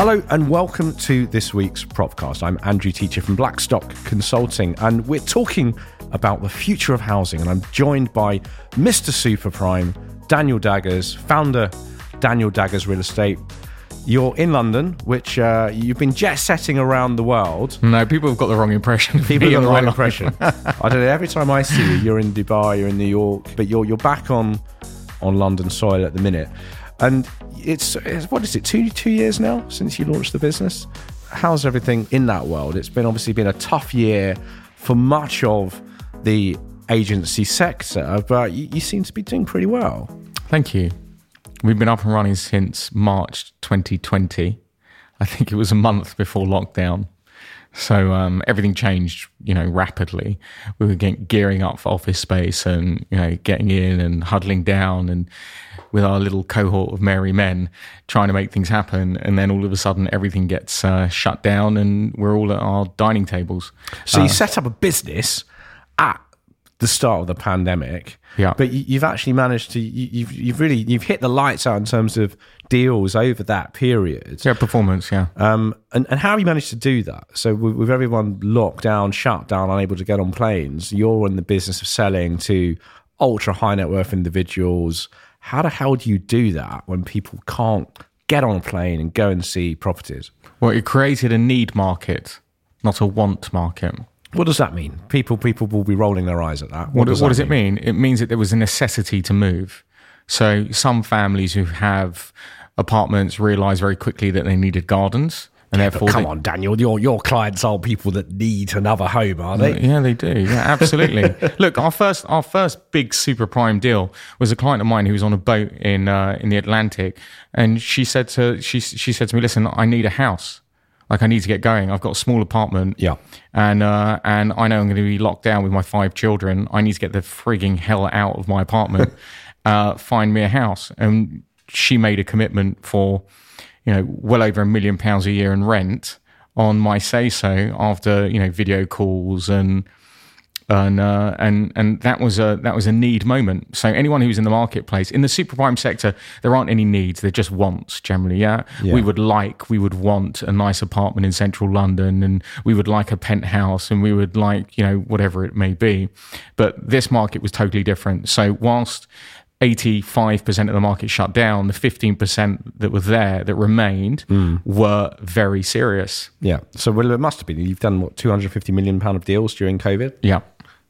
Hello and welcome to this week's Propcast. I'm Andrew Teacher from Blackstock Consulting, and we're talking about the future of housing. And I'm joined by Mr. Super Prime, Daniel Daggers, founder Daniel Daggers Real Estate. You're in London, which uh, you've been jet setting around the world. No, people have got the wrong impression. People have got the wrong impression. I don't know. Every time I see you, you're in Dubai, you're in New York, but you're you're back on on London soil at the minute. And it's, it's what is it? Two two years now since you launched the business. How's everything in that world? It's been obviously been a tough year for much of the agency sector, but you, you seem to be doing pretty well. Thank you. We've been up and running since March 2020. I think it was a month before lockdown. So um, everything changed, you know, rapidly. We were getting, gearing up for office space and, you know, getting in and huddling down and with our little cohort of merry men trying to make things happen. And then all of a sudden everything gets uh, shut down and we're all at our dining tables. So you set up a business at the start of the pandemic. Yeah. But you, you've actually managed to you, you've you've really you've hit the lights out in terms of deals over that period. Yeah, performance, yeah. Um, and, and how have you managed to do that? So with, with everyone locked down, shut down, unable to get on planes, you're in the business of selling to ultra high net worth individuals. How the hell do you do that when people can't get on a plane and go and see properties? Well, it created a need market, not a want market. What does that mean? People people will be rolling their eyes at that. What, does, that what does it mean? It means that there was a necessity to move. So some families who have apartments realize very quickly that they needed gardens. And But therefore, come they- on, Daniel. Your your clients are people that need another home, are they? Yeah, they do. Yeah, absolutely. Look, our first our first big super prime deal was a client of mine who was on a boat in uh, in the Atlantic, and she said to she she said to me, "Listen, I need a house. Like I need to get going. I've got a small apartment. Yeah. and uh, and I know I'm going to be locked down with my five children. I need to get the frigging hell out of my apartment. uh, find me a house." And she made a commitment for you know well over a million pounds a year in rent on my say so after you know video calls and and uh, and and that was a that was a need moment. So anyone who's in the marketplace in the super prime sector, there aren't any needs. They're just wants generally. Yeah? Yeah. we would like, we would want a nice apartment in central London, and we would like a penthouse, and we would like you know whatever it may be. But this market was totally different. So whilst 85% of the market shut down, the 15% that were there that remained hmm. were very serious. Yeah. So well, it must have been. You've done what two hundred fifty million pound of deals during COVID. Yeah.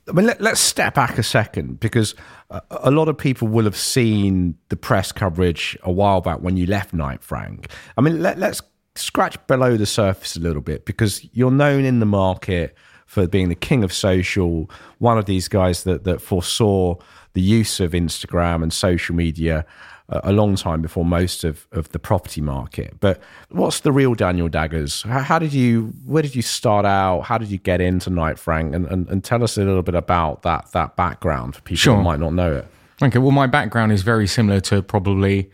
I mean, let, let's step back a second because a, a lot of people will have seen the press coverage a while back when you left Knight Frank. I mean, let, let's scratch below the surface a little bit because you're known in the market for being the king of social, one of these guys that, that foresaw the use of Instagram and social media a, a long time before most of, of the property market. But what's the real Daniel Daggers? How, how did you, where did you start out? How did you get into Knight Frank? And, and, and tell us a little bit about that, that background for people Sure. who might not know it. Okay, well, my background is very similar to probably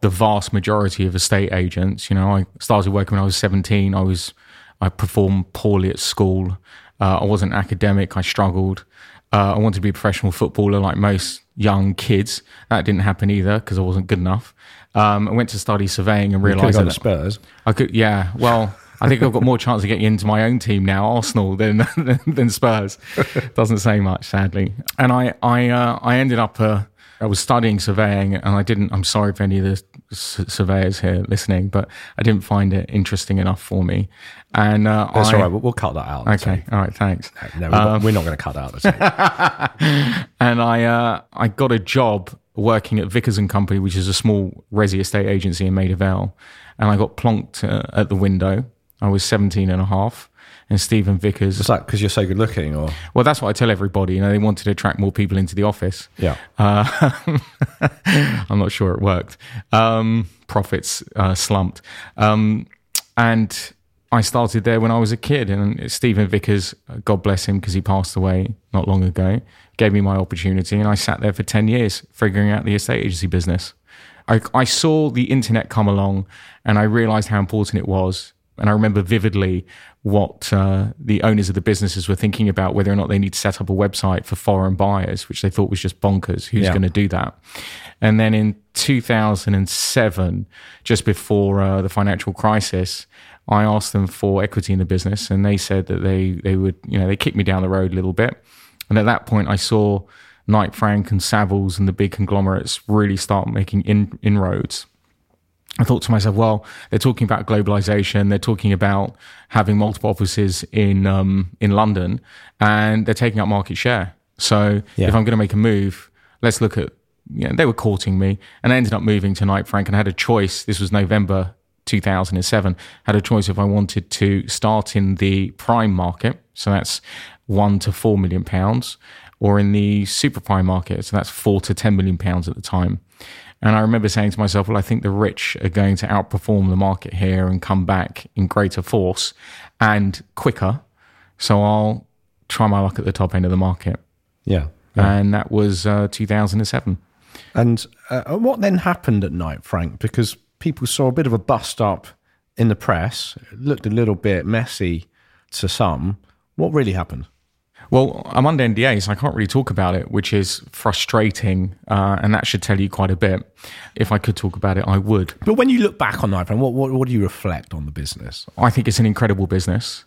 the vast majority of estate agents. You know, I started working when I was 17. I was, I performed poorly at school. Uh, I wasn't academic. I struggled. Uh, I wanted to be a professional footballer like most young kids. That didn't happen either because I wasn't good enough. Um, I went to study surveying and realized gone that Spurs. I could, yeah. Well, I think I've got more chance of getting into my own team now, Arsenal, than than, than Spurs. Doesn't say much, sadly. And I, I, uh, I ended up. Uh, I was studying surveying, and I didn't. I'm sorry for any of the s- surveyors here listening, but I didn't find it interesting enough for me. And uh, That's I, all right. We'll, we'll cut that out. Okay, all right, thanks. No, we're, not, we're not going to cut that out. The and I uh, I got a job working at Vickers and Company, which is a small resi estate agency in Maida Vale, and I got plonked uh, at the window. I was 17 and a half, and Stephen Vickers. Is that because you're so good looking, or Well, that's what I tell everybody. You know, they wanted to attract more people into the office. yeah? Uh, I'm not sure it worked. Um, profits uh, slumped. Um, and I started there when I was a kid. And Stephen Vickers, God bless him, because he passed away not long ago, gave me my opportunity. And I sat there for 10 years figuring out the estate agency business. I, I saw the internet come along and I realized how important it was And I remember vividly what uh, the owners of the businesses were thinking about whether or not they need to set up a website for foreign buyers, which they thought was just bonkers. Who's Yeah. going to do that? And then in 2007, just before uh, the financial crisis, I asked them for equity in the business, and they said that they they would, you know, they kicked me down the road a little bit. And at that point, I saw Knight Frank and Savills and the big conglomerates really start making in, inroads. I thought to myself, well, they're talking about globalization. They're talking about having multiple offices in um, in London, and they're taking up market share. So Yeah. if I'm going to make a move, let's look at. You know, they were courting me, and I ended up moving to Knight Frank, and I had a choice. This was November 2007. Had a choice if I wanted to start in the prime market, so that's one to four million pounds, or in the super prime market, so that's four to ten million pounds at the time. And I remember saying to myself, well, I think the rich are going to outperform the market here and come back in greater force and quicker. So I'll try my luck at the top end of the market. Yeah. And that was uh, 2007. And uh, what then happened at Knight Frank? Because people saw a bit of a bust up in the press. It looked a little bit messy to some. What really happened? Well, I'm under NDA, so I can't really talk about it, which is frustrating. Uh, and that should tell you quite a bit. If I could talk about it, I would. But when you look back on Frank, what, what, what do you reflect on the business? I think it's an incredible business.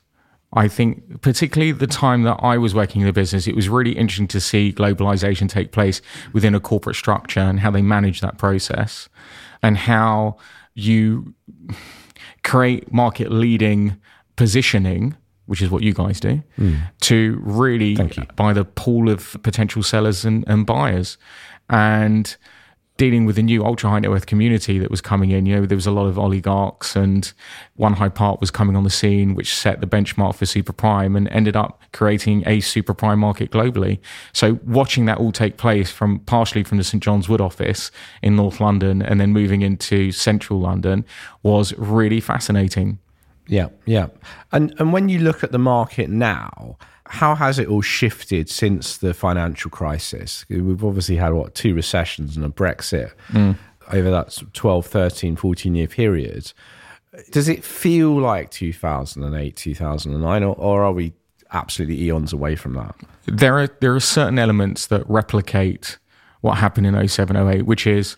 I think, particularly the time that I was working in the business, it was really interesting to see globalization take place within a corporate structure and how they manage that process and how you create market leading positioning, which is what you guys do, hmm. to really buy the pool of potential sellers and, and buyers. And dealing with the new ultra high net worth community that was coming in. You know, there was a lot of oligarchs, and One Hyde Park was coming on the scene, which set the benchmark for super prime and ended up creating a super prime market globally. So, watching that all take place from partially from the St John's Wood office in North London and then moving into central London was really fascinating. Yeah, yeah. And and when you look at the market now, how has it all shifted since the financial crisis? We've obviously had what two recessions and a Brexit over that 12, 13, 14 year period. Does it feel like 2008, 2009 or, or are we absolutely eons away from that? there are there are certain elements that replicate what happened in 07 08 which is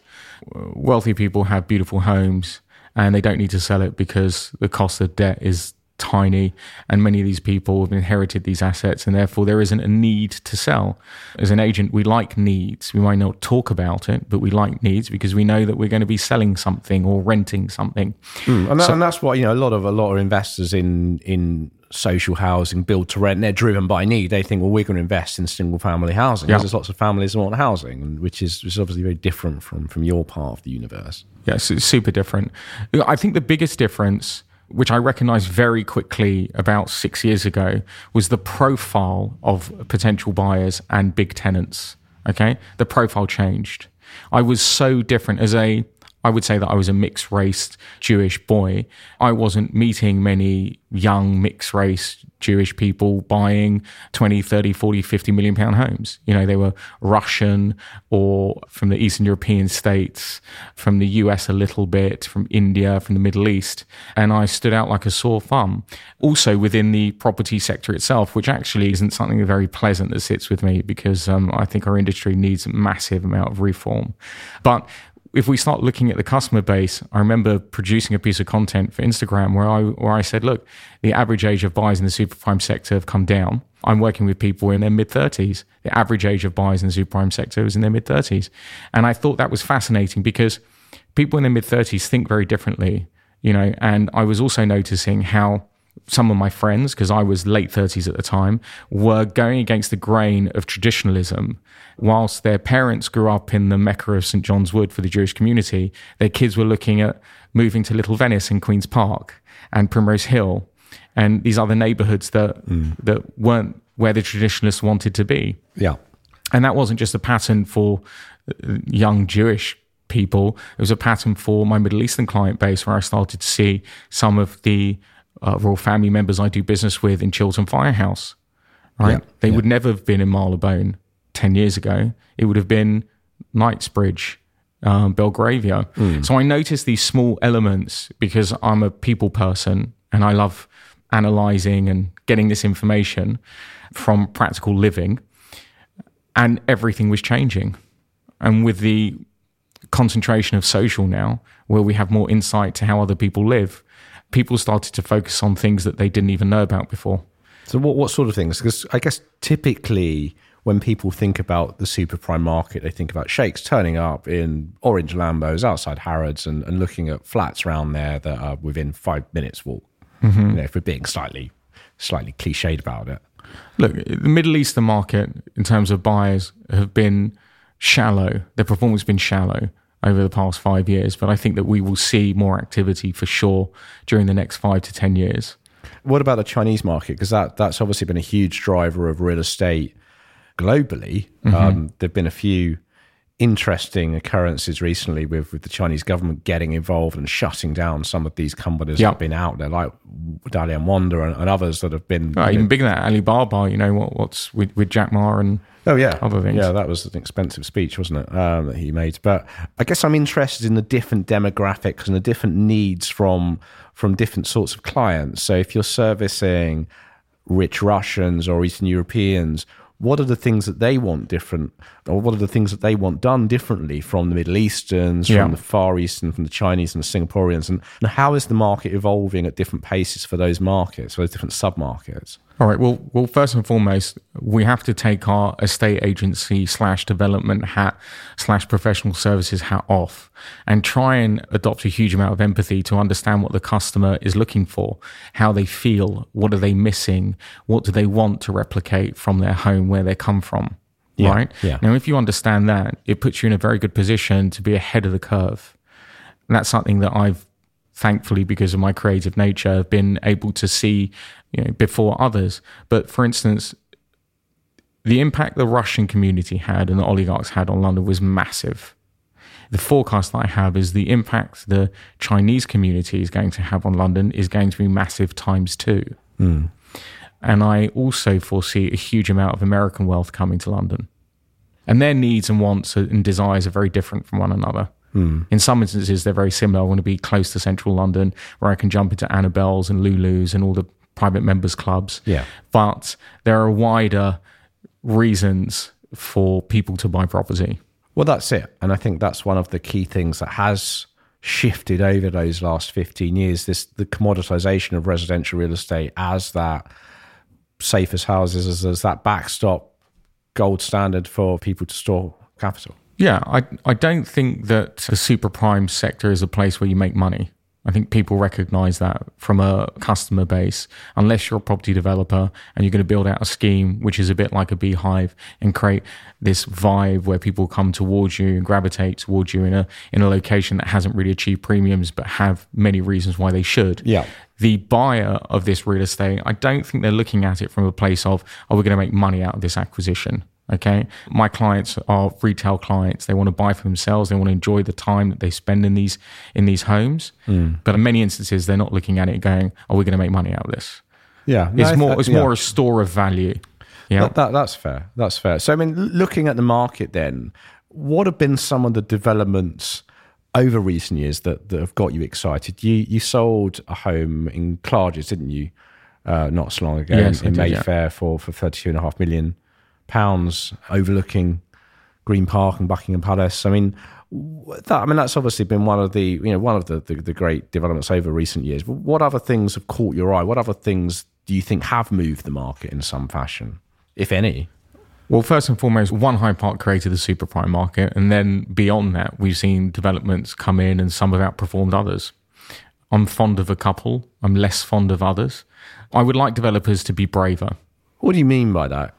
uh, wealthy people have beautiful homes and they don't need to sell it because the cost of debt is tiny and many of these people have inherited these assets and therefore there isn't a need to sell as an agent we like needs we might not talk about it but we like needs because we know that we're going to be selling something or renting something hmm, And, that, and that's what you know. A lot of a lot of investors in in social housing, build to rent, they're driven by need. They think, well, we're going to invest in single family housing. Yeah. There's lots of families that want housing, which is which is obviously very different from from your part of the universe. Yes, it's super different. I think the biggest difference, which I recognized very quickly about six years ago, was the profile of potential buyers and big tenants. Okay. The profile changed. I was so different as a, I would say that I was a mixed race Jewish boy. I wasn't meeting many young mixed race Jewish people buying 20, 30, 40, 50 million pound homes. You know, they were Russian or from the Eastern European states, from the US a little bit, from India, from the Middle East. And I stood out like a sore thumb. Also within the property sector itself, which actually isn't something very pleasant that sits with me because um, I think our industry needs a massive amount of reform. But if we start looking at the customer base, I remember producing a piece of content for Instagram where I where I said, look, the average age of buyers in the super prime sector have come down. I'm working with people in their mid 30s. The average age of buyers in the super prime sector is in their mid 30s. And I thought that was fascinating because people in their mid 30s think very differently, you know, and I was also noticing how some of my friends, because I was late 30s at the time, were going against the grain of traditionalism. Whilst their parents grew up in the Mecca of St. John's Wood for the Jewish community, their kids were looking at moving to Little Venice in Queen's Park and Primrose Hill and these other neighborhoods that, that weren't where the traditionalists wanted to be. Yeah, And that wasn't just a pattern for uh, young Jewish people. It was a pattern for my Middle Eastern client base where I started to see some of the uh, royal family members I do business with in Chiltern Firehouse. Right? Yeah, They yeah. would never have been in Marylebone 10 years ago. It would have been Knightsbridge, um, Belgravia. So I notice these small elements because I'm a people person and I love analyzing and getting this information from practical living. And everything was changing. And with the concentration of social now, where we have more insight to how other people live, people started to focus on things that they didn't even know about before. So, what, what sort of things? Because I guess typically when people think about the super prime market, they think about sheikhs turning up in orange Lambos outside Harrods and, and looking at flats around there that are within five minutes walk. Mm-hmm. You know, if we're being slightly, slightly cliched about it. Look, the Middle Eastern market, in terms of buyers, have been shallow. Their performance has been shallow over the past five years, but I think that we will see more activity for sure during the next five to 10 years. What about the Chinese market? Because that, that's obviously been a huge driver of real estate globally. Mm-hmm. Um, there have been a few interesting occurrences recently with, with the Chinese government getting involved and shutting down some of these companies yep. that have been out there, like Dalian Wanda and, and others that have been uh, even bigger than that, Alibaba. You know what, what's with, with Jack Ma and oh yeah, other things. Yeah, that was an expensive speech, wasn't it, um, that he made? But I guess I'm interested in the different demographics and the different needs from from different sorts of clients. So if you're servicing rich Russians or Eastern Europeans what are the things that they want different or what are the things that they want done differently from the middle easterns yeah. from the far eastern from the chinese and the singaporeans and, and how is the market evolving at different paces for those markets for those different sub-markets all right. Well, well, first and foremost, we have to take our estate agency slash development hat slash professional services hat off and try and adopt a huge amount of empathy to understand what the customer is looking for, how they feel, what are they missing, what do they want to replicate from their home where they come from. Yeah, right. Yeah. Now, if you understand that, it puts you in a very good position to be ahead of the curve. And that's something that I've thankfully because of my creative nature have been able to see you know, before others. But for instance, the impact the Russian community had and the oligarchs had on London was massive. The forecast that I have is the impact the Chinese community is going to have on London is going to be massive times two. Mm. And I also foresee a huge amount of American wealth coming to London. And their needs and wants and desires are very different from one another. Mm. In some instances, they're very similar. I want to be close to central London where I can jump into Annabel's and Lulu's and all the private members clubs. Yeah. But there are wider reasons for people to buy property. Well, that's it. And I think that's one of the key things that has shifted over those last 15 years this the commoditization of residential real estate as that safest houses as, as that backstop gold standard for people to store capital yeah i i don't think that the super prime sector is a place where you make money I think people recognize that from a customer base. Unless you're a property developer and you're going to build out a scheme which is a bit like a beehive and create this vibe where people come towards you and gravitate towards you in a in a location that hasn't really achieved premiums but have many reasons why they should. Yeah. The buyer of this real estate, I don't think they're looking at it from a place of, oh, are we going to make money out of this acquisition? Okay. My clients are retail clients. They want to buy for themselves. They want to enjoy the time that they spend in these in these homes. Mm. But in many instances, they're not looking at it going, "Are we going to make money out of this?" Yeah, it's no, more. It's yeah. more a store of value. Yeah, that, that, that's fair. That's fair. So, I mean, looking at the market, then, what have been some of the developments over recent years that, that have got you excited? You you sold a home in Clarges, didn't you? Uh, not so long ago yes, in, did, Mayfair yeah. for for thirty two and a half million pounds overlooking Green Park and Buckingham Palace. I mean, that, I mean that's obviously been one of the you know one of the, the, the great developments over recent years. But what other things have caught your eye? What other things do you think have moved the market in some fashion, if any? Well, first and foremost, One Hyde Park created the super prime market, and then beyond that, we've seen developments come in, and some have outperformed others. I'm fond of a couple. I'm less fond of others. I would like developers to be braver. What do you mean by that?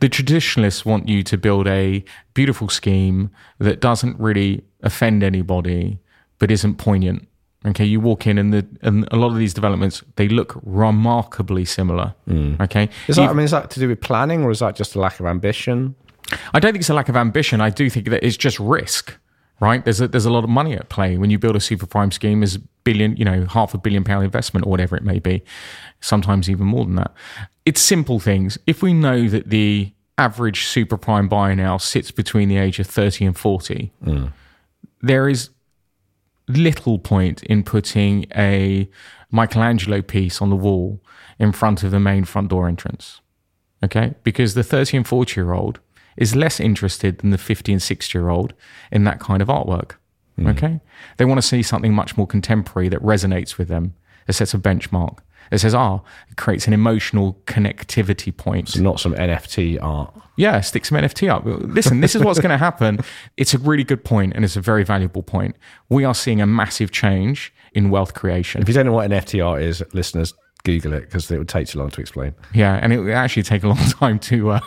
The traditionalists want you to build a beautiful scheme that doesn't really offend anybody, but isn't poignant. Okay, you walk in and the and a lot of these developments they look remarkably similar. Mm. Okay, is that, I mean, is that to do with planning or is that just a lack of ambition? I don't think it's a lack of ambition. I do think that it's just risk right? There's a, there's a lot of money at play when you build a super prime scheme. There's billion, you know, half a billion pound investment or whatever it may be, sometimes even more than that. It's simple things. If we know that the average super prime buyer now sits between the age of 30 and 40, mm. there is little point in putting a Michelangelo piece on the wall in front of the main front door entrance. Okay? Because the 30 and 40 year old is less interested than the 50 and 60 year old in that kind of artwork. Okay? They want to see something much more contemporary that resonates with them, that sets a benchmark. It says, ah, it creates an emotional connectivity point. Not some NFT art. Yeah, stick some NFT up. Listen, this is what's going to happen. It's a really good point and it's a very valuable point. We are seeing a massive change in wealth creation. If you don't know what NFT art is, listeners, Google it because it would take too long to explain. Yeah, and it would actually take a long time to uh,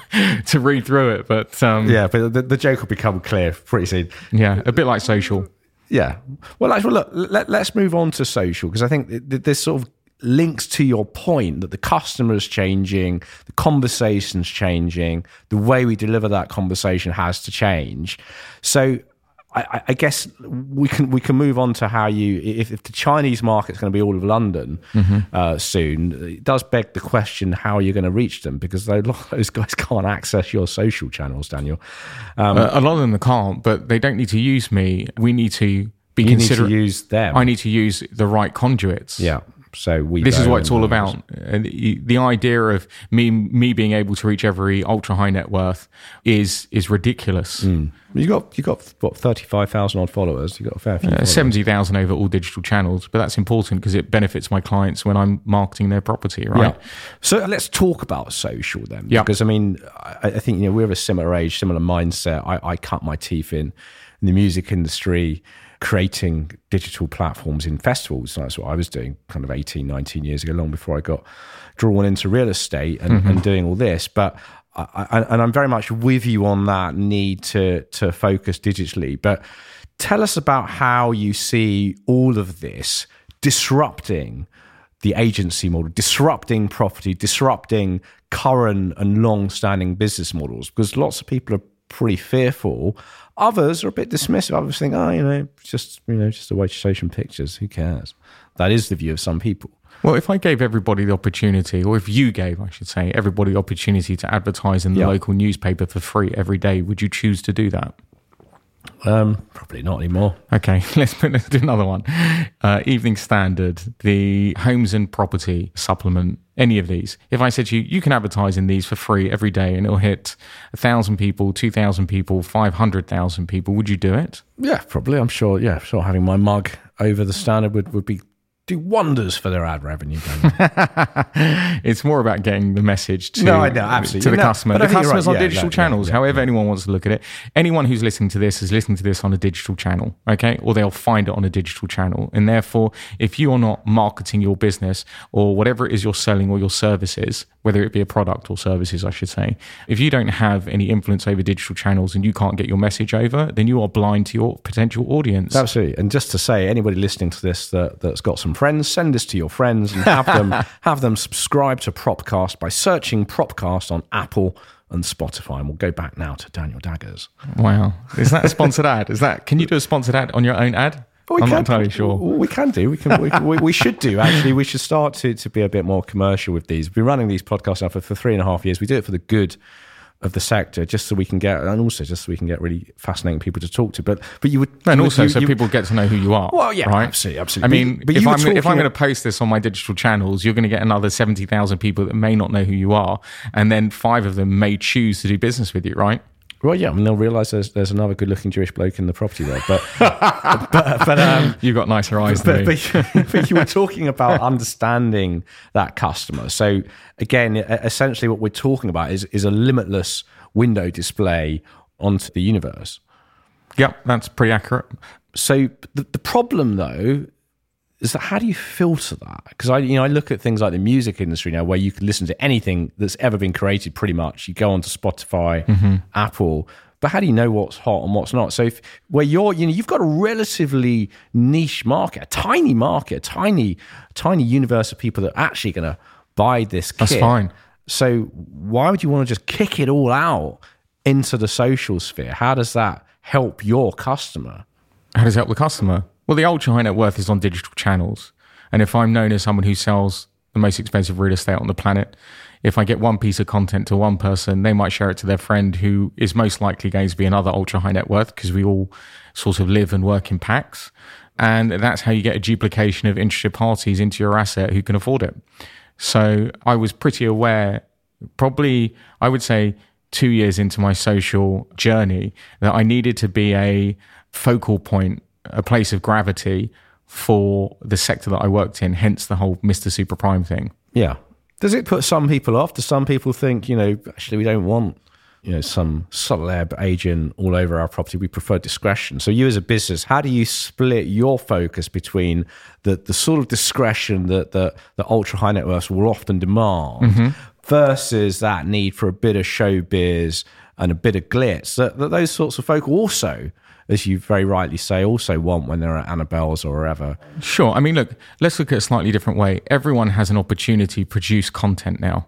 to read through it, but um, Yeah, but the, the joke will become clear pretty soon. yeah, a bit like social. Yeah. Well, actually, look, let, let's move on to social because I think th- th- this sort of links to your point that the customer is changing, the conversation's changing, the way we deliver that conversation has to change. So. I, I guess we can we can move on to how you if, if the Chinese market's going to be all of London uh, soon, it does beg the question how you're going to reach them because a lot of those guys can't access your social channels, Daniel. Um, Uh, a lot of them can't, but they don't need to use me. We need to be you need to use them. I need to use the right conduits. yeah. So we. This is what it's all about. And the idea of me me being able to reach every ultra high net worth is is ridiculous. You got you got what thirty five thousand odd followers. You got a fair few. Uh. Seventy thousand over all digital channels, but that's important because it benefits my clients when I'm marketing their property, right? Yeah. So let's talk about social then. Yeah. Because I mean, I, I think you know we're of a similar age, similar mindset. I, I cut my teeth in, in the music industry, creating digital platforms in festivals. That's what I was doing, kind of 18, 19 years ago, long before I got drawn into real estate and, and mm-hmm. doing all this. But I, I, and I'm very much with you on that need to to focus digitally. But tell us about how you see all of this disrupting the agency model, disrupting property, disrupting current and long-standing business models. Because lots of people are pretty fearful. Others are a bit dismissive. Others think, oh, you know, just you know, just a way to show some pictures. Who cares? That is the view of some people. Well, if I gave everybody the opportunity, or if you gave, I should say, everybody the opportunity to advertise in the Yeah. local newspaper for free every day, would you choose to do that? Um, probably not anymore. Okay, let's put let's do another one. Uh, Evening Standard, the Homes and Property supplement, any of these. If I said to you, you can advertise in these for free every day, and it'll hit a thousand people, two thousand people, five hundred thousand people, would you do it? Yeah, probably. I'm sure. Yeah, sure. Having my mug over the standard would, would be do wonders for their ad revenue. It's more about getting the message to, No, I know, absolutely. to the No, customer. The customers right. on Yeah, digital no, yeah, channels, yeah, however anyone wants to look at it. Anyone who's listening to this is listening to this on a digital channel, okay? Or they'll find it on a digital channel. And therefore, if you are not marketing your business or whatever it is you're selling or your services, whether it be a product or services, I should say, if you don't have any influence over digital channels and you can't get your message over, then you are blind to your potential audience. Absolutely. And just to say, anybody listening to this that, that's got some friends, send this to your friends and have them have them subscribe to Propcast by searching Propcast on Apple and Spotify. And we'll go back now to Daniel Daggers. Wow. Is that a sponsored ad? Is that, can you do a sponsored ad on your own ad? We I'm can- not entirely sure. We can do. We can. We, we, we should do. Actually, we should start to, to be a bit more commercial with these. We've been running these podcasts now for, for three and a half years. We do it for the good of the sector, just so we can get, and also just so we can get really fascinating people to talk to. But but you would, And you would- also, you- so you- people get to know who you are. Well, yeah, right? absolutely, absolutely. I mean, but if I'm if I'm going to post this on my digital channels, you're going to get another seventy thousand people that may not know who you are, and then five of them may choose to do business with you, right? Well, yeah, I mean, they'll realise there's there's another good-looking Jewish bloke in the property there, but but but um, You've got nicer eyes than but, me. but, but you were talking about understanding that customer. So again, essentially, what we're talking about is is a limitless window display onto the universe. yep, that's pretty accurate. So the, the problem though is that how do you filter that? Because I, you know, I look at things like the music industry now, where you can listen to anything that's ever been created. Pretty much, you go onto Spotify, mm-hmm. Apple, but how do you know what's hot and what's not? So, if, where you're, you know, you've got a relatively niche market, a tiny market, a tiny, tiny universe of people that are actually going to buy this. Kit. That's fine. So, why would you want to just kick it all out into the social sphere? How does that help your customer? How does it help the customer? Well, the ultra high net worth is on digital channels, and if I'm known as someone who sells the most expensive real estate on the planet. If I get one piece of content to one person, they might share it to their friend who is most likely going to be another ultra high net worth because we all sort of live and work in packs. And that's how you get a duplication of interested parties into your asset who can afford it. So I was pretty aware, probably, I would say, two years into my social journey, that I needed to be a focal point, a place of gravity for the sector that I worked in, hence the whole Mr. Super Prime thing. Yeah. Does it put some people off? Do some people think, you know, actually we don't want, you know, some celeb agent all over our property. We prefer discretion. So you as a business, how do you split your focus between the, the sort of discretion that the, the ultra high net worths will often demand mm-hmm. versus that need for a bit of showbiz and a bit of glitz that, that those sorts of folk also, as you very rightly say, also want when they're at Annabel's or wherever. Sure. I mean, look, let's look at a slightly different way. Everyone has an opportunity to produce content now.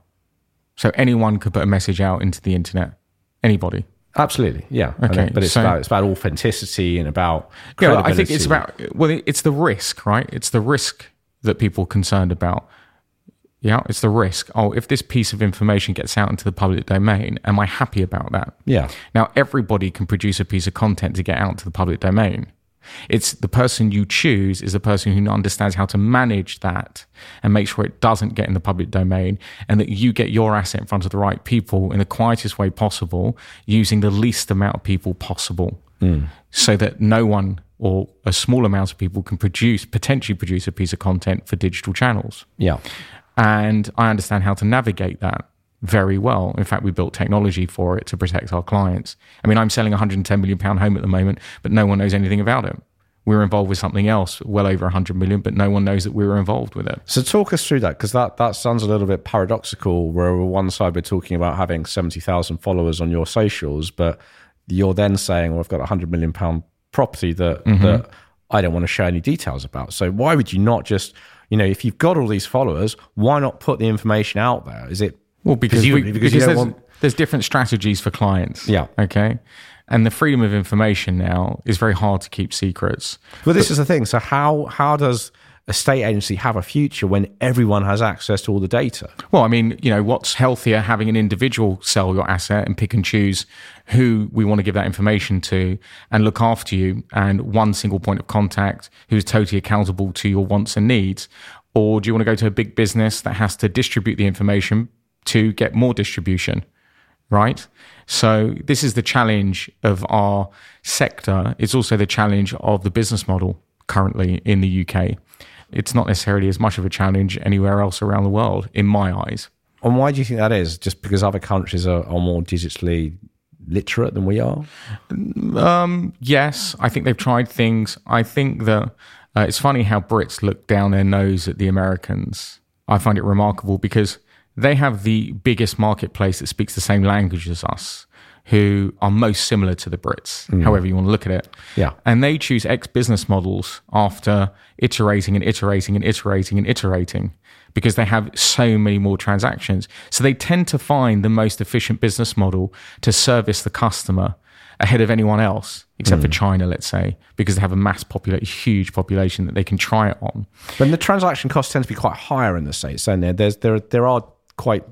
So anyone could put a message out into the internet. Anybody. Absolutely, yeah. Okay, but it's so- about it's about authenticity and about Yeah, I think it's about well, it's the risk, right? It's the risk that people are concerned about. Yeah, it's the risk. Oh, if this piece of information gets out into the public domain, am I happy about that? yeah, Now, everybody can produce a piece of content to get out to the public domain. It's the person you choose is the person who understands how to manage that and make sure it doesn't get in the public domain and that you get your asset in front of the right people in the quietest way possible using the least amount of people possible hmm. so that no one or a small amount of people can produce, potentially produce a piece of content for digital channels. yeah, And I understand how to navigate that very well. In fact, we built technology for it to protect our clients. I mean, I'm selling a 110 million pound home at the moment, but no one knows anything about it. We're involved with something else, well over 100 million, but no one knows that we were involved with it. So talk us through that because that, that sounds a little bit paradoxical. Where on one side we're talking about having seventy thousand followers on your socials, but you're then saying, "Well, I've got a hundred million pound property that Mm-hmm. that I don't want to share any details about." So why would you not just, you know, if you've got all these followers, why not put the information out there? Is it Well, because, we, presumably because, you don't there's, want- there's different strategies for clients. Yeah. Okay. And the freedom of information now is very hard to keep secrets. Well, this is the thing. So how how does a state agency have a future when everyone has access to all the data? Well, I mean, you know, what's healthier having an individual sell your asset and pick and choose who we want to give that information to and look after you and one single point of contact who's totally accountable to your wants and needs? Or do you want to go to a big business that has to distribute the information to get more distribution? Right. So this is the challenge of our sector. It's also the challenge of the business model currently in the UK. It's not necessarily as much of a challenge anywhere else around the world, in my eyes. And why do you think that is? Just because other countries are, are more digitally literate than we are? Yes, I think they've tried things. I think that uh, it's funny how Brits look down their nose at the Americans. I find it remarkable because they have the biggest marketplace that speaks the same language as us, who are most similar to the Brits, mm. however you want to look at it. Yeah. And they choose X business models after iterating and iterating and iterating and iterating because they have so many more transactions. So they tend to find the most efficient business model to service the customer ahead of anyone else, except for mm. China, let's say, because they have a mass population, huge population that they can try it on. But the transaction costs tend to be quite higher in the states, don't there? There's there there are quite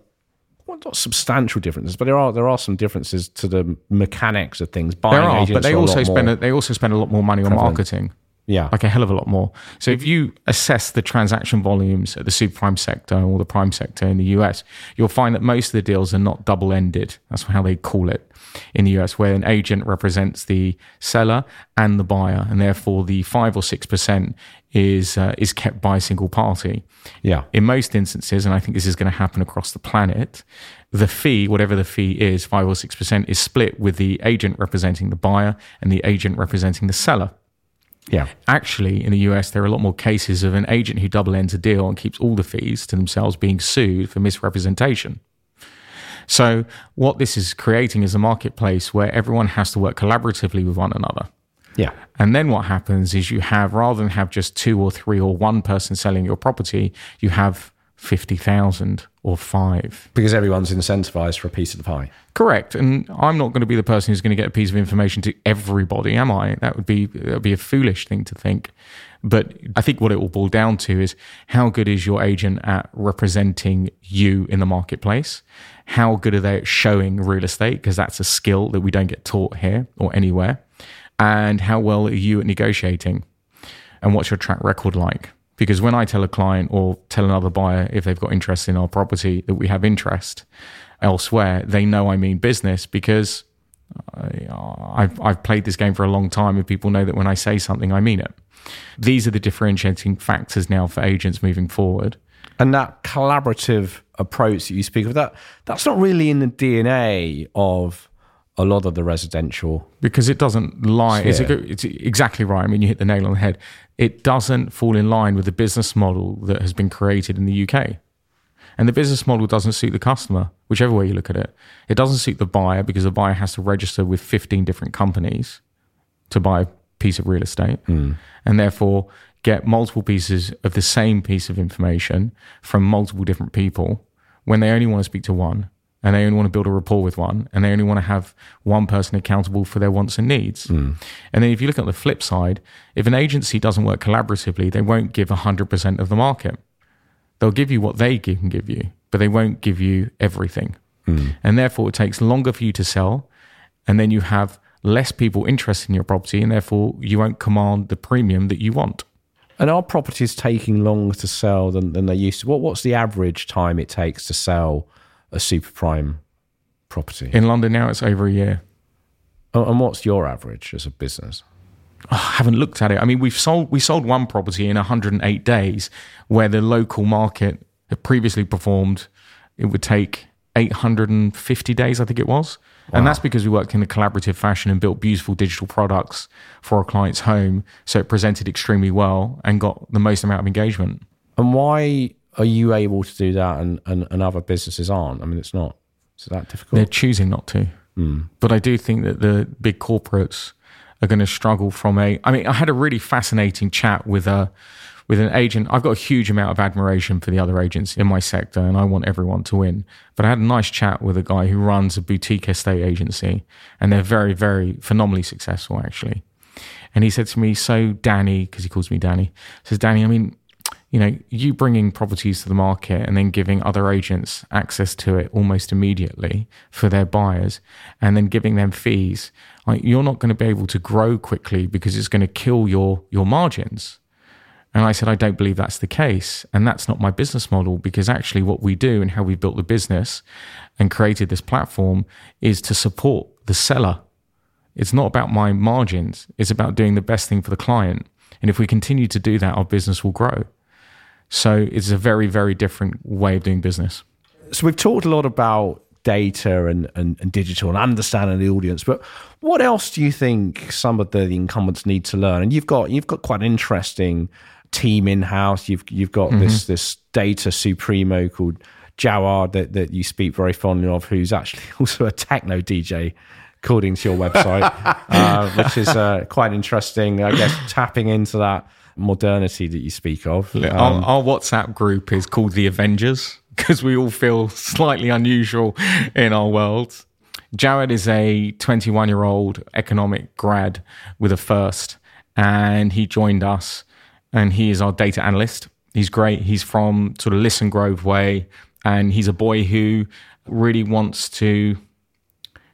well, not substantial differences, but there are there are some differences to the mechanics of things. Buying There are, agents but they are also spend a, they also spend a lot more money on marketing. yeah, like a hell of a lot more. So if you assess the transaction volumes at the super prime sector or the prime sector in the US, you'll find that most of the deals are not double ended. That's how they call it in the US, where an agent represents the seller and the buyer, and therefore the five or six percent is uh, is kept by a single party. yeah, In most instances, and I think this is going to happen across the planet, the fee, whatever the fee is, five or six percent, is split with the agent representing the buyer and the agent representing the seller yeah. actually in the US there are a lot more cases of an agent who double ends a deal and keeps all the fees to themselves being sued for misrepresentation. So what this is creating is a marketplace where everyone has to work collaboratively with one another. Yeah. And then what happens is you have rather than have just two or three or one person selling your property, you have 50,000 or five. Because everyone's incentivized for a piece of the pie. Correct. And I'm not going to be the person who's going to get a piece of information to everybody, am I? That would be that would be a foolish thing to think. But I think what it will boil down to is how good is your agent at representing you in the marketplace? How good are they at showing real estate? Because that's a skill that we don't get taught here or anywhere. And how well are you at negotiating? And what's your track record like? Because when I tell a client or tell another buyer if they've got interest in our property that we have interest elsewhere, they know I mean business because I, have I've played this game for a long time and people know that when I say something, I mean it. These are the differentiating factors now for agents moving forward. And that collaborative approach that you speak of, that that's not really in the DNA of a lot of the residential because it doesn't lie. It's, a, it's, exactly right. I mean, you hit the nail on the head. It doesn't fall in line with the business model that has been created in the UK. And the business model doesn't suit the customer, whichever way you look at it. It doesn't suit the buyer because the buyer has to register with 15 different companies to buy a piece of real estate mm. and therefore get multiple pieces of the same piece of information from multiple different people when they only want to speak to one and they only want to build a rapport with one and they only want to have one person accountable for their wants and needs. Mm. And then if you look at the flip side, if an agency doesn't work collaboratively, they won't give 100% of the market. They'll give you what they can give you, but they won't give you everything. Mm. And therefore, it takes longer for you to sell. And then you have less people interested in your property, and therefore, you won't command the premium that you want. And are properties taking longer to sell than, than they used to? What, what's the average time it takes to sell a super prime property? In London now, it's over a year. And what's your average as a business? I haven't looked at it. I mean, we've sold we sold one property in 108 days, where the local market had previously performed. It would take 850 days, I think it was. Wow. And that's because we worked in a collaborative fashion and built beautiful digital products for our client's home. So it presented extremely well and got the most amount of engagement. And why are you able to do that and, and, and other businesses aren't? I mean, it's not, it's that difficult. They're choosing not to. Mm. But I do think that the big corporates are going to struggle from a. I mean, I had a really fascinating chat with a with an agent. I've got a huge amount of admiration for the other agents in my sector, and I want everyone to win. But I had a nice chat with a guy who runs a boutique estate agency, and they're very, very phenomenally successful, actually. And he said to me, "So, Danny, because he calls me Danny, says Danny, I mean." You know, you bringing properties to the market and then giving other agents access to it almost immediately for their buyers, and then giving them fees like you're not going to be able to grow quickly because it's going to kill your your margins. And I said, I don't believe that's the case. And that's not my business model because actually, what we do and how we built the business and created this platform is to support the seller. It's not about my margins, it's about doing the best thing for the client. And if we continue to do that, our business will grow. So it's a very, very different way of doing business. So we've talked a lot about data and, and, and, digital and understanding the audience. But what else do you think some of the incumbents need to learn? And you've got you've got quite an interesting team in house. You've you've got mm-hmm. this this data supremo called Jawad that, that you speak very fondly of, who's actually also a techno DJ. According to your website, uh, which is uh, quite interesting, I guess, tapping into that modernity that you speak of. Um, our, our WhatsApp group is called the Avengers because we all feel slightly unusual in our world. Jared is a 21 year old economic grad with a first, and he joined us, and he is our data analyst. He's great. He's from sort of Lisson Grove way, and he's a boy who really wants to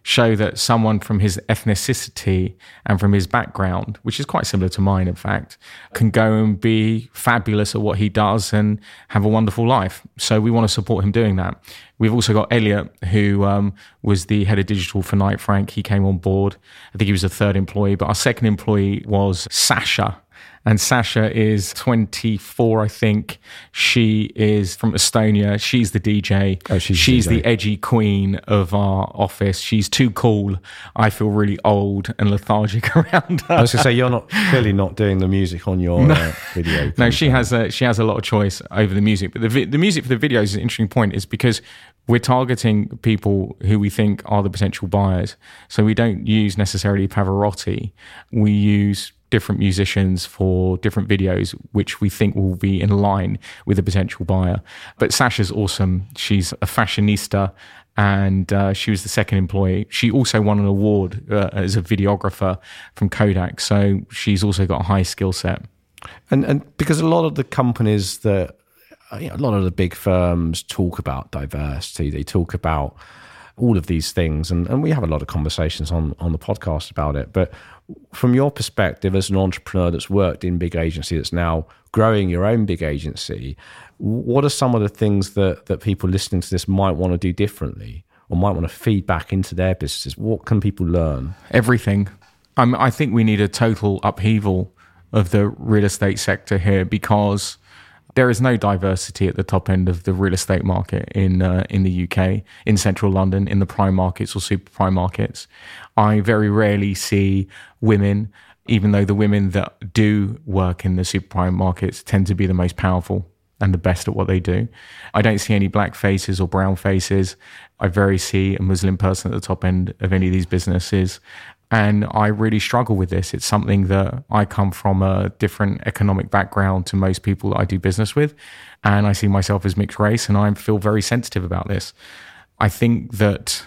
show that someone from his ethnicity and from his background, which is quite similar to mine, in fact, can go and be fabulous at what he does and have a wonderful life. So we want to support him doing that. We've also got Elliot, who um, was the head of digital for Knight Frank. He came on board. I think he was the third employee, but our second employee was Sasha and Sasha is 24, I think. She is from Estonia. She's the DJ. Oh, she's, she's DJ. the edgy queen of our office. She's too cool. I feel really old and lethargic around her. I was going to say you're not clearly not doing the music on your no. uh, video. no, she has a she has a lot of choice over the music, but the vi- the music for the videos is an interesting point. Is because we're targeting people who we think are the potential buyers. So we don't use necessarily Pavarotti. We use different musicians for different videos, which we think will be in line with a potential buyer. But Sasha's awesome. She's a fashionista and uh, she was the second employee. She also won an award uh, as a videographer from Kodak. So she's also got a high skill set. And, and because a lot of the companies that, you know, a lot of the big firms talk about diversity, they talk about all of these things. And, and we have a lot of conversations on, on the podcast about it. But from your perspective as an entrepreneur that's worked in big agency that's now growing your own big agency what are some of the things that that people listening to this might want to do differently or might want to feed back into their businesses? What can people learn? Everything. Um, i think we need a total upheaval of the real estate sector here because there is no diversity at the top end of the real estate market in uh, in the UK, in central London, in the prime markets or super prime markets. I very rarely see women, even though the women that do work in the super prime markets tend to be the most powerful and the best at what they do. I don't see any black faces or brown faces. I very see a Muslim person at the top end of any of these businesses. And I really struggle with this. It's something that I come from a different economic background to most people that I do business with. And I see myself as mixed race and I feel very sensitive about this. I think that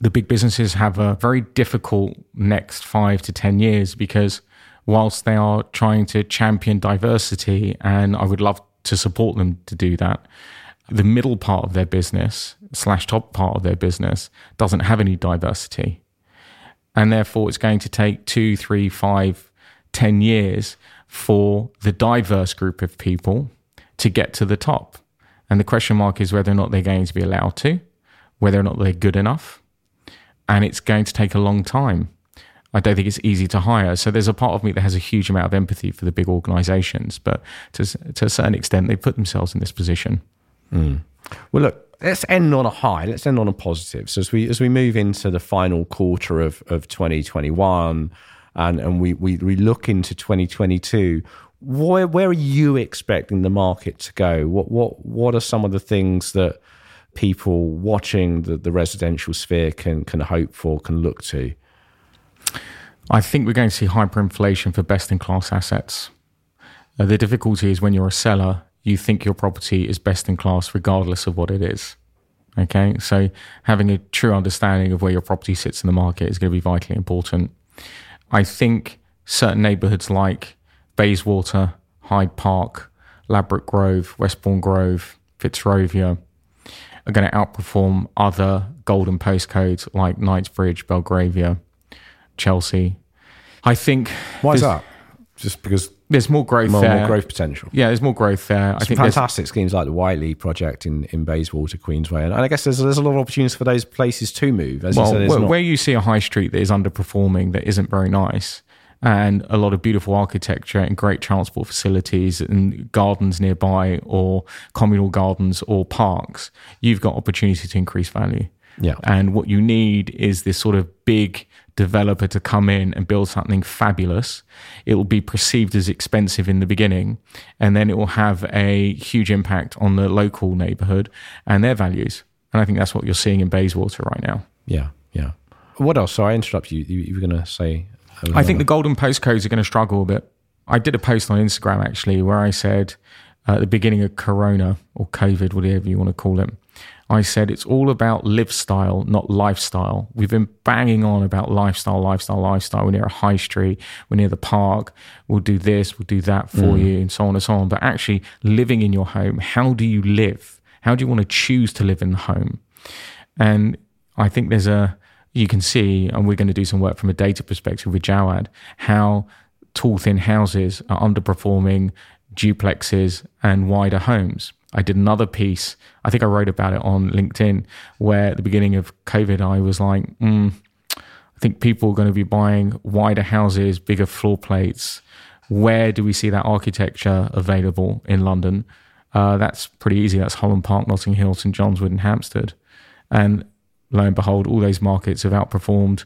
the big businesses have a very difficult next five to 10 years because whilst they are trying to champion diversity, and I would love to support them to do that, the middle part of their business slash top part of their business doesn't have any diversity and therefore it's going to take two, three, five, ten years for the diverse group of people to get to the top. And the question mark is whether or not they're going to be allowed to, whether or not they're good enough. And it's going to take a long time. I don't think it's easy to hire. So there's a part of me that has a huge amount of empathy for the big organizations, but to, to a certain extent, they put themselves in this position. Mm. Well, look, let's end on a high. Let's end on a positive. So as we as we move into the final quarter of of 2021, and and we we, we look into 2022. Where where are you expecting the market to go? What what what are some of the things that people watching the, the residential sphere can can hope for, can look to? I think we're going to see hyperinflation for best in class assets. Uh, the difficulty is when you're a seller you think your property is best in class regardless of what it is. Okay, so having a true understanding of where your property sits in the market is going to be vitally important. I think certain neighborhoods like Bayswater, Hyde Park, Ladbroke Grove, Westbourne Grove, Fitzrovia are going to outperform other golden postcodes like Knightsbridge, Belgravia, Chelsea. I think. Why is that? Just because there's more growth more, there. More growth potential. Yeah, there's more growth there. I think fantastic schemes like the Whiteley project in, in Bayswater, Queensway, and I guess there's there's a lot of opportunities for those places to move. As well, you said, where, not... where you see a high street that is underperforming, that isn't very nice, and a lot of beautiful architecture and great transport facilities and gardens nearby, or communal gardens or parks, you've got opportunity to increase value. Yeah, and what you need is this sort of big developer to come in and build something fabulous. It will be perceived as expensive in the beginning, and then it will have a huge impact on the local neighborhood and their values. And I think that's what you're seeing in Bayswater right now. Yeah, yeah. What else? So I interrupt you. You, you were going to say. I think the golden postcodes are going to struggle a bit. I did a post on Instagram actually where I said uh, at the beginning of Corona or COVID, whatever you want to call it, I said it's all about live style, not lifestyle. We've been banging on about lifestyle, lifestyle, lifestyle. We're near a high street, we're near the park, we'll do this, we'll do that for mm. you, and so on and so on. But actually, living in your home, how do you live? How do you want to choose to live in the home? And I think there's a, you can see, and we're going to do some work from a data perspective with Jawad, how tall, thin houses are underperforming duplexes and wider homes. I did another piece. I think I wrote about it on LinkedIn, where at the beginning of COVID, I was like, mm, I think people are going to be buying wider houses, bigger floor plates. Where do we see that architecture available in London? Uh, that's pretty easy. That's Holland Park, Notting Hill, St John's Wood, and Hampstead. And lo and behold, all those markets have outperformed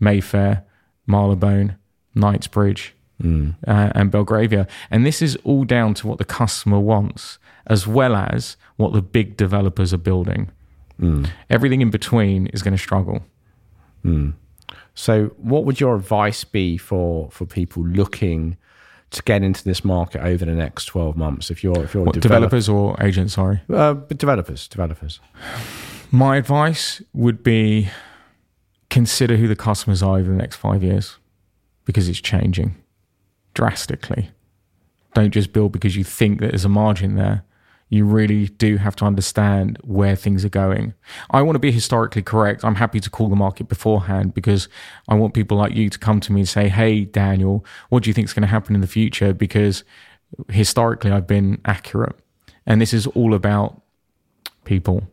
Mayfair, Marylebone, Knightsbridge, mm. uh, and Belgravia. And this is all down to what the customer wants as well as what the big developers are building. Mm. Everything in between is going to struggle. Mm. So, what would your advice be for for people looking to get into this market over the next twelve months? If you're if you're What, develop- developers or agents? Sorry. uh, but developers, developers. My advice would be consider who the customers are over the next five years because it's changing drastically. Don't just build because you think that there's a margin there. You really do have to understand where things are going. I want to be historically correct. I'm happy to call the market beforehand because I want people like you to come to me and say, Hey, Daniel, what do you think is going to happen in the future? Because historically, I've been accurate. And this is all about people.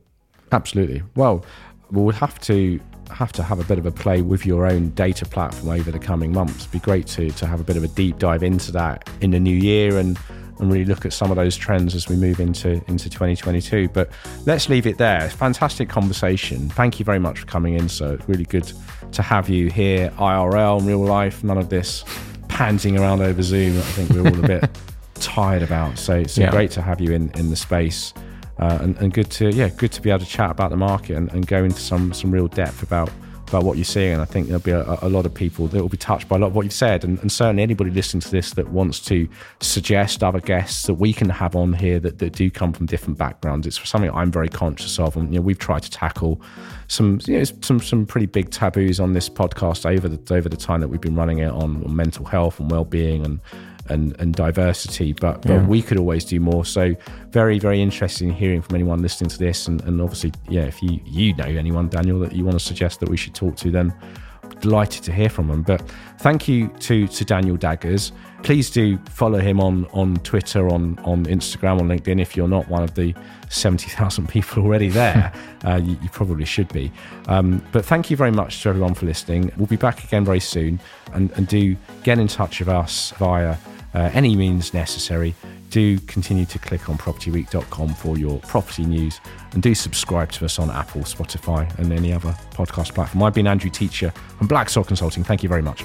Absolutely. Well, we'll have to have to have a bit of a play with your own data platform over the coming months. It'd be great to to have a bit of a deep dive into that in the new year and and really look at some of those trends as we move into into 2022. But let's leave it there. Fantastic conversation. Thank you very much for coming in. So it's really good to have you here, IRL, in real life. None of this panting around over Zoom. I think we're all a bit tired about. So it's Yeah. great to have you in in the space. Uh, and, and good to yeah, good to be able to chat about the market and, and go into some some real depth about about what you're seeing. And I think there'll be a, a lot of people that will be touched by a lot of what you've said, and, and certainly anybody listening to this that wants to suggest other guests that we can have on here that, that do come from different backgrounds. It's something I'm very conscious of, and you know we've tried to tackle some you know, some some pretty big taboos on this podcast over the over the time that we've been running it on, on mental health and well-being and and, and diversity, but, but Yeah. we could always do more. So very, very interesting hearing from anyone listening to this. And, and obviously, yeah, if you, you know anyone, Daniel, that you want to suggest that we should talk to, then delighted to hear from them. But thank you to, to Daniel Daggers. Please do follow him on, on Twitter, on, on Instagram, on LinkedIn. If you're not one of the 70,000 people already there, uh, you, you probably should be. Um, but thank you very much to everyone for listening. We'll be back again very soon. And, and do get in touch with us via uh, any means necessary. Do continue to click on propertyweek.com for your property news and do subscribe to us on Apple, Spotify, and any other podcast platform. I've been Andrew Teacher from Black Soul Consulting. Thank you very much.